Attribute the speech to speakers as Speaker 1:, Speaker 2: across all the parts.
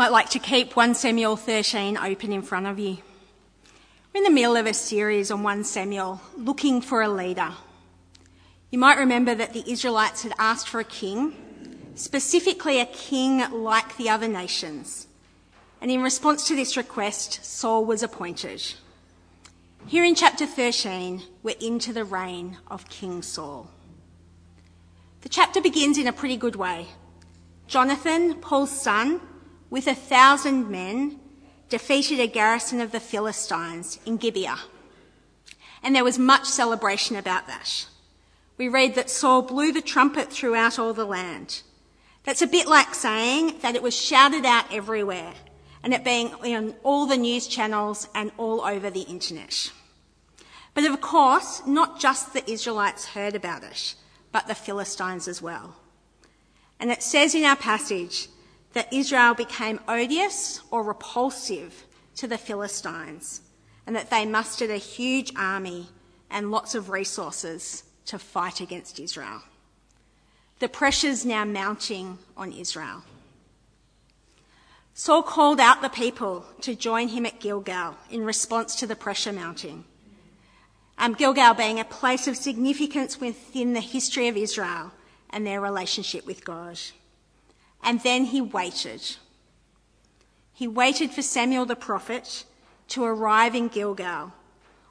Speaker 1: might like to keep 1 Samuel 13 open in front of you. We're in the middle of a series on 1 Samuel, looking for a leader. You might remember that the Israelites had asked for a king, specifically a king like the other nations. And in response to this request, Saul was appointed. Here in chapter 13, we're into the reign of King Saul. The chapter begins in a pretty good way. Jonathan, Paul's son, with a thousand men, defeated a garrison of the Philistines in Gibeah. And there was much celebration about that. We read that Saul blew the trumpet throughout all the land. That's a bit like saying that it was shouted out everywhere and it being on all the news channels and all over the internet. But of course, not just the Israelites heard about it, but the Philistines as well. And it says in our passage that Israel became odious or repulsive to the Philistines and that they mustered a huge army and lots of resources to fight against Israel. The pressure's now mounting on Israel. Saul called out the people to join him at Gilgal in response to the pressure mounting. Um, Gilgal being a place of significance within the history of Israel and their relationship with God. And then he waited. He waited for Samuel the prophet to arrive in Gilgal,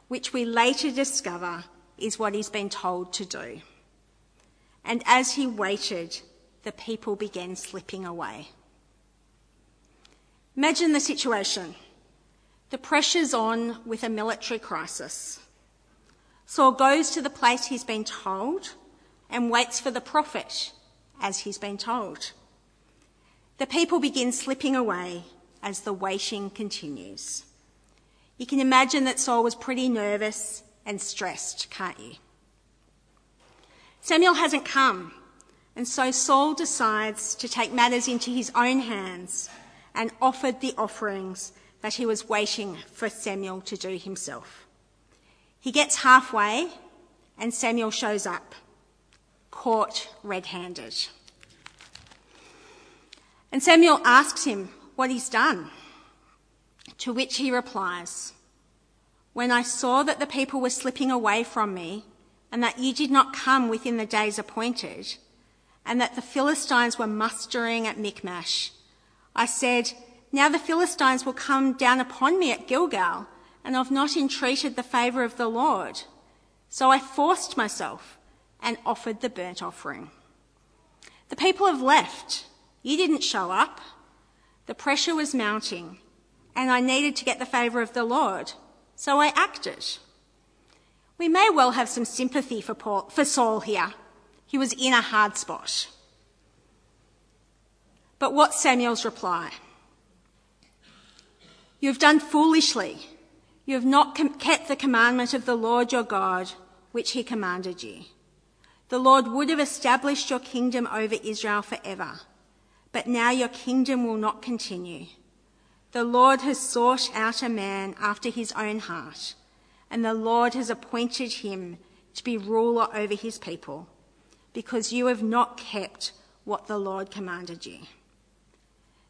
Speaker 1: which we later discover is what he's been told to do. And as he waited, the people began slipping away. Imagine the situation. The pressure's on with a military crisis. Saul goes to the place he's been told and waits for the prophet as he's been told. The people begin slipping away as the waiting continues. You can imagine that Saul was pretty nervous and stressed, can't you? Samuel hasn't come, and so Saul decides to take matters into his own hands and offered the offerings that he was waiting for Samuel to do himself. He gets halfway, and Samuel shows up, caught red handed. And Samuel asks him what he's done. To which he replies, When I saw that the people were slipping away from me, and that you did not come within the days appointed, and that the Philistines were mustering at Michmash, I said, Now the Philistines will come down upon me at Gilgal, and I've not entreated the favour of the Lord. So I forced myself and offered the burnt offering. The people have left, you didn't show up. The pressure was mounting, and I needed to get the favour of the Lord, so I acted. We may well have some sympathy for, Paul, for Saul here. He was in a hard spot. But what's Samuel's reply? You have done foolishly. You have not kept the commandment of the Lord your God, which he commanded you. The Lord would have established your kingdom over Israel forever but now your kingdom will not continue. The Lord has sought out a man after his own heart, and the Lord has appointed him to be ruler over his people, because you have not kept what the Lord commanded you.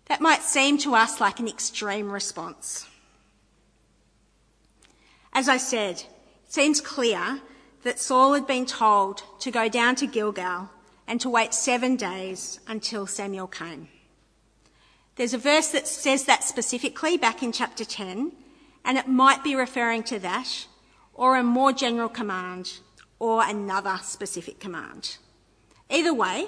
Speaker 1: That might seem to us like an extreme response. As I said, it seems clear that Saul had been told to go down to Gilgal and to wait seven days until Samuel came. There's a verse that says that specifically back in chapter 10, and it might be referring to that, or a more general command, or another specific command. Either way,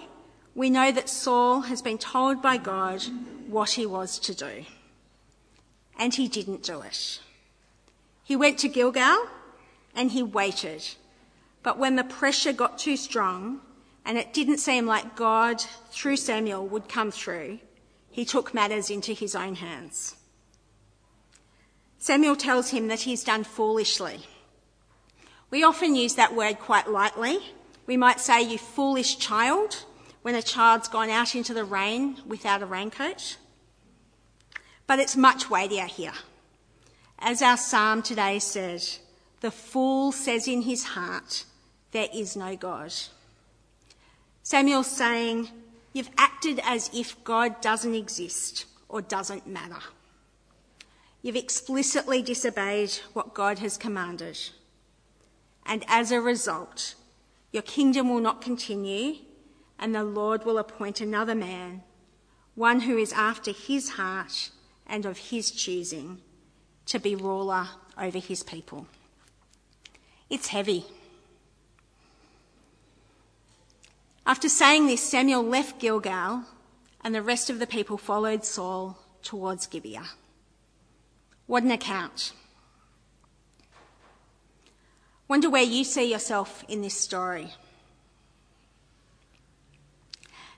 Speaker 1: we know that Saul has been told by God what he was to do. And he didn't do it. He went to Gilgal and he waited. But when the pressure got too strong, and it didn't seem like God, through Samuel, would come through, he took matters into his own hands. Samuel tells him that he's done foolishly. We often use that word quite lightly. We might say, you foolish child, when a child's gone out into the rain without a raincoat. But it's much weightier here. As our psalm today says, the fool says in his heart, there is no God. Samuel's saying, You've acted as if God doesn't exist or doesn't matter. You've explicitly disobeyed what God has commanded. And as a result, your kingdom will not continue, and the Lord will appoint another man, one who is after his heart and of his choosing, to be ruler over his people. It's heavy. After saying this, Samuel left Gilgal, and the rest of the people followed Saul towards Gibeah. What an account. Wonder where you see yourself in this story.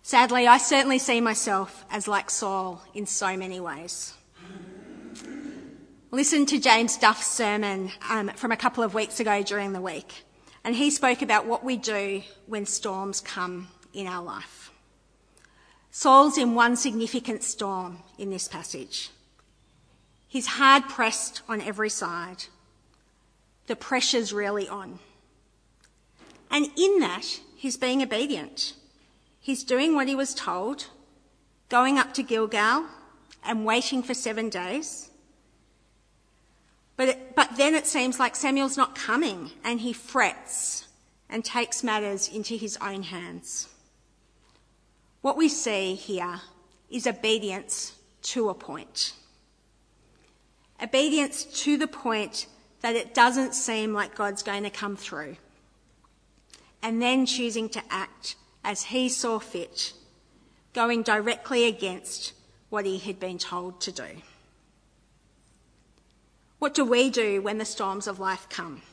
Speaker 1: Sadly, I certainly see myself as like Saul in so many ways. Listen to James Duff's sermon um, from a couple of weeks ago during the week, and he spoke about what we do when storms come in our life. Saul's in one significant storm in this passage. He's hard pressed on every side. The pressure's really on. And in that, he's being obedient. He's doing what he was told, going up to Gilgal and waiting for seven days. But, but then it seems like Samuel's not coming and he frets and takes matters into his own hands. What we see here is obedience to a point. Obedience to the point that it doesn't seem like God's going to come through. And then choosing to act as he saw fit, going directly against what he had been told to do. What do we do when the storms of life come?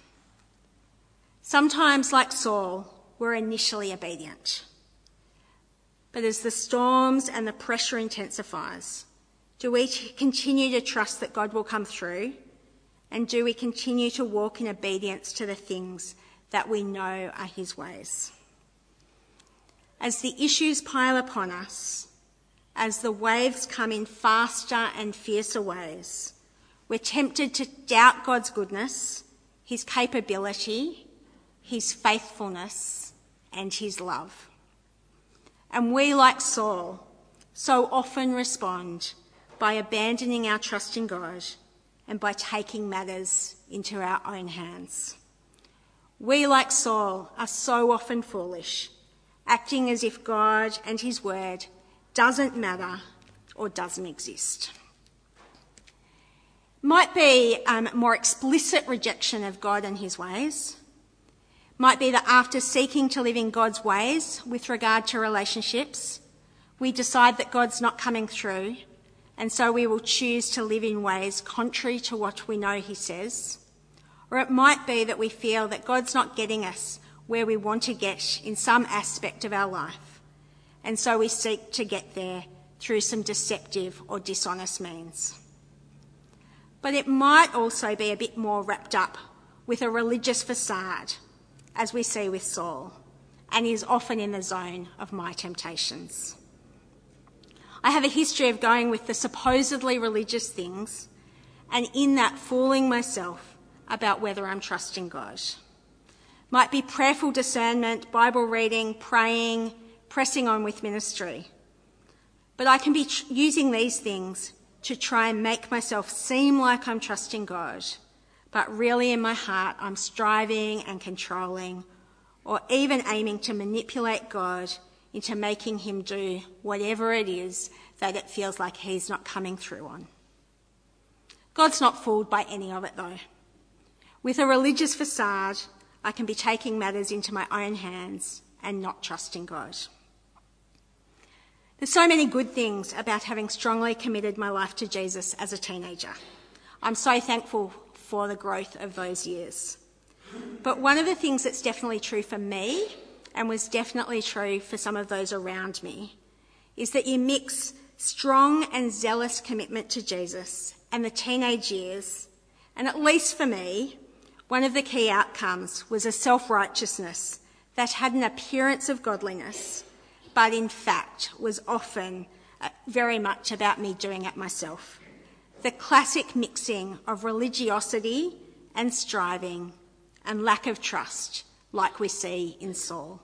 Speaker 1: Sometimes, like Saul, we're initially obedient. But as the storms and the pressure intensifies, do we continue to trust that God will come through? And do we continue to walk in obedience to the things that we know are His ways? As the issues pile upon us, as the waves come in faster and fiercer ways, we're tempted to doubt God's goodness, His capability, His faithfulness, and His love. And we, like Saul, so often respond by abandoning our trust in God and by taking matters into our own hands. We, like Saul, are so often foolish, acting as if God and his word doesn't matter or doesn't exist. Might be um, more explicit rejection of God and his ways. Might be that after seeking to live in God's ways with regard to relationships, we decide that God's not coming through and so we will choose to live in ways contrary to what we know He says. Or it might be that we feel that God's not getting us where we want to get in some aspect of our life, and so we seek to get there through some deceptive or dishonest means. But it might also be a bit more wrapped up with a religious facade, as we see with Saul, and is often in the zone of my temptations. I have a history of going with the supposedly religious things and in that fooling myself about whether I'm trusting God. Might be prayerful discernment, Bible reading, praying, pressing on with ministry. But I can be tr- using these things to try and make myself seem like I'm trusting God, but really in my heart I'm striving and controlling or even aiming to manipulate God into making him do whatever it is that it feels like he's not coming through on. God's not fooled by any of it though. With a religious facade, I can be taking matters into my own hands and not trusting God. There's so many good things about having strongly committed my life to Jesus as a teenager. I'm so thankful for the growth of those years. But one of the things that's definitely true for me and was definitely true for some of those around me, is that you mix strong and zealous commitment to Jesus and the teenage years, and at least for me, one of the key outcomes was a self righteousness that had an appearance of godliness, but in fact was often uh, very much about me doing it myself. The classic mixing of religiosity and striving and lack of trust like we see in Saul.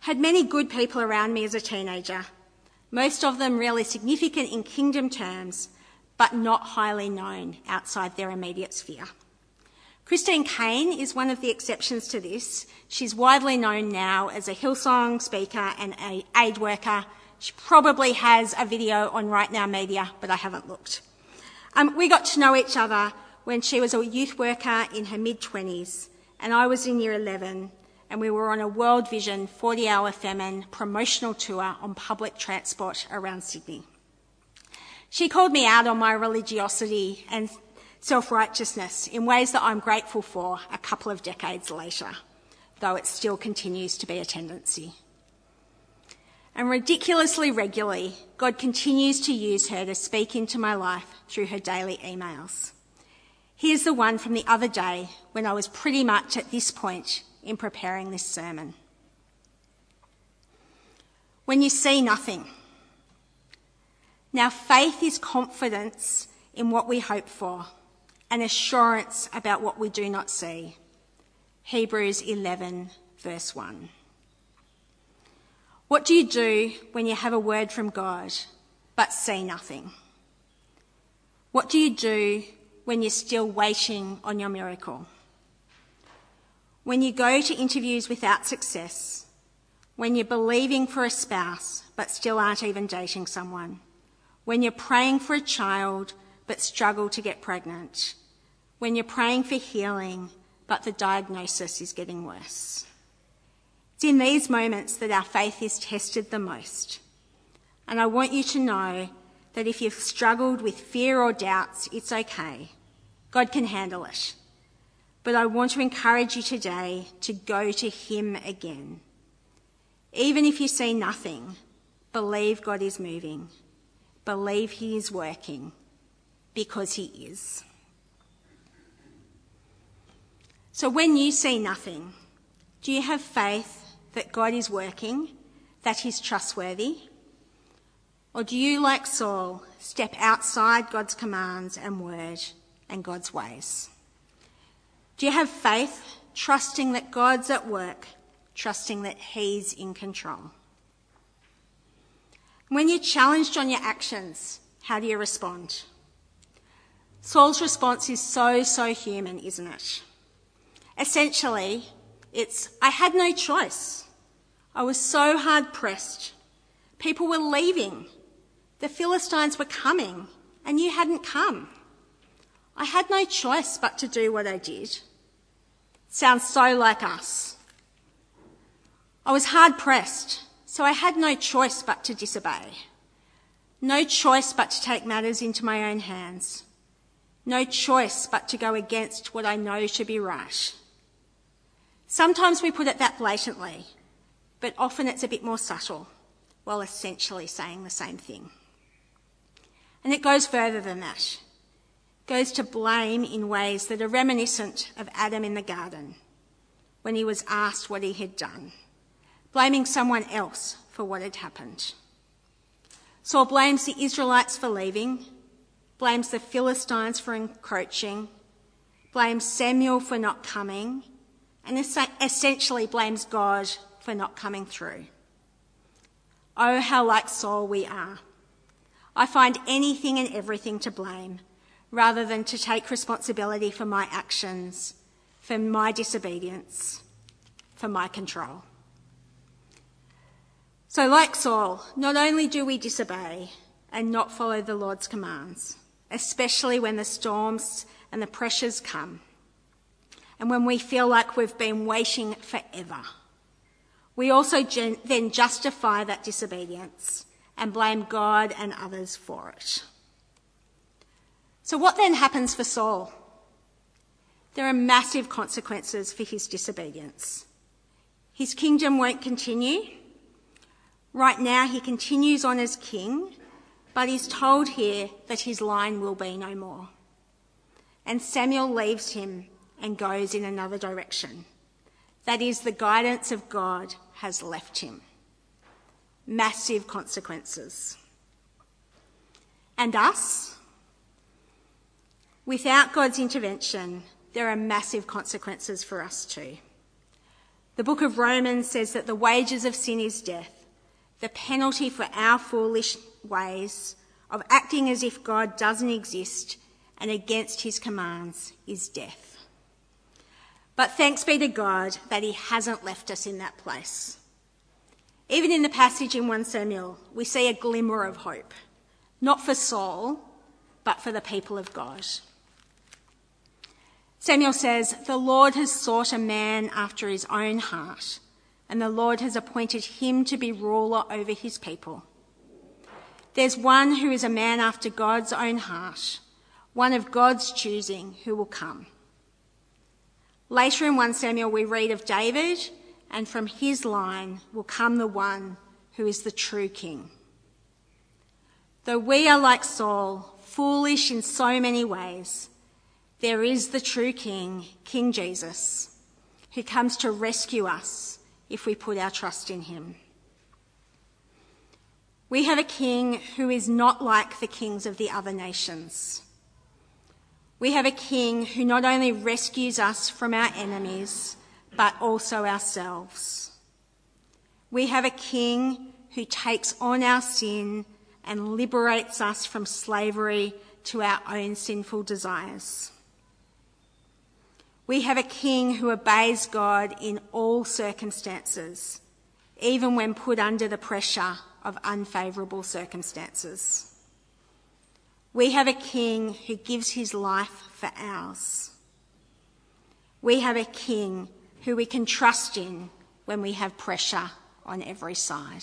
Speaker 1: Had many good people around me as a teenager, most of them really significant in kingdom terms, but not highly known outside their immediate sphere. Christine Caine is one of the exceptions to this. She's widely known now as a Hillsong speaker and a aid worker. She probably has a video on Right Now Media, but I haven't looked. Um, we got to know each other when she was a youth worker in her mid 20s, and I was in year 11, and we were on a World Vision 40 hour famine promotional tour on public transport around Sydney. She called me out on my religiosity and self righteousness in ways that I'm grateful for a couple of decades later, though it still continues to be a tendency. And ridiculously regularly, God continues to use her to speak into my life through her daily emails. Here's the one from the other day when I was pretty much at this point in preparing this sermon. When you see nothing. Now, faith is confidence in what we hope for and assurance about what we do not see. Hebrews 11, verse 1. What do you do when you have a word from God but see nothing? What do you do when you're still waiting on your miracle? When you go to interviews without success, when you're believing for a spouse but still aren't even dating someone, when you're praying for a child but struggle to get pregnant, when you're praying for healing but the diagnosis is getting worse. It's in these moments that our faith is tested the most. And I want you to know that if you've struggled with fear or doubts, it's okay. God can handle it. But I want to encourage you today to go to Him again. Even if you see nothing, believe God is moving. Believe He is working because He is. So when you see nothing, do you have faith that God is working, that He's trustworthy? Or do you, like Saul, step outside God's commands and word and God's ways? Do you have faith, trusting that God's at work, trusting that He's in control? When you're challenged on your actions, how do you respond? Saul's response is so, so human, isn't it? Essentially, it's, I had no choice. I was so hard pressed. People were leaving. The Philistines were coming, and you hadn't come. I had no choice but to do what I did. Sounds so like us. I was hard pressed, so I had no choice but to disobey. No choice but to take matters into my own hands. No choice but to go against what I know to be right. Sometimes we put it that blatantly, but often it's a bit more subtle, while essentially saying the same thing. And it goes further than that. It goes to blame in ways that are reminiscent of Adam in the garden when he was asked what he had done, blaming someone else for what had happened. Saul blames the Israelites for leaving, blames the Philistines for encroaching, blames Samuel for not coming, and essentially blames God for not coming through. Oh, how like Saul we are. I find anything and everything to blame rather than to take responsibility for my actions, for my disobedience, for my control. So, like Saul, not only do we disobey and not follow the Lord's commands, especially when the storms and the pressures come, and when we feel like we've been waiting forever. We also gen- then justify that disobedience and blame God and others for it. So, what then happens for Saul? There are massive consequences for his disobedience. His kingdom won't continue. Right now, he continues on as king, but he's told here that his line will be no more. And Samuel leaves him and goes in another direction. That is, the guidance of God has left him. Massive consequences. And us? Without God's intervention, there are massive consequences for us too. The book of Romans says that the wages of sin is death, the penalty for our foolish ways of acting as if God doesn't exist and against his commands is death. But thanks be to God that he hasn't left us in that place. Even in the passage in 1 Samuel, we see a glimmer of hope, not for Saul, but for the people of God. Samuel says, The Lord has sought a man after his own heart, and the Lord has appointed him to be ruler over his people. There's one who is a man after God's own heart, one of God's choosing who will come. Later in 1 Samuel, we read of David, and from his line will come the one who is the true king. Though we are like Saul, foolish in so many ways, there is the true king, King Jesus, who comes to rescue us if we put our trust in him. We have a king who is not like the kings of the other nations. We have a king who not only rescues us from our enemies, but also ourselves. We have a king who takes on our sin and liberates us from slavery to our own sinful desires. We have a king who obeys God in all circumstances, even when put under the pressure of unfavourable circumstances. We have a king who gives his life for ours. We have a king who we can trust in when we have pressure on every side.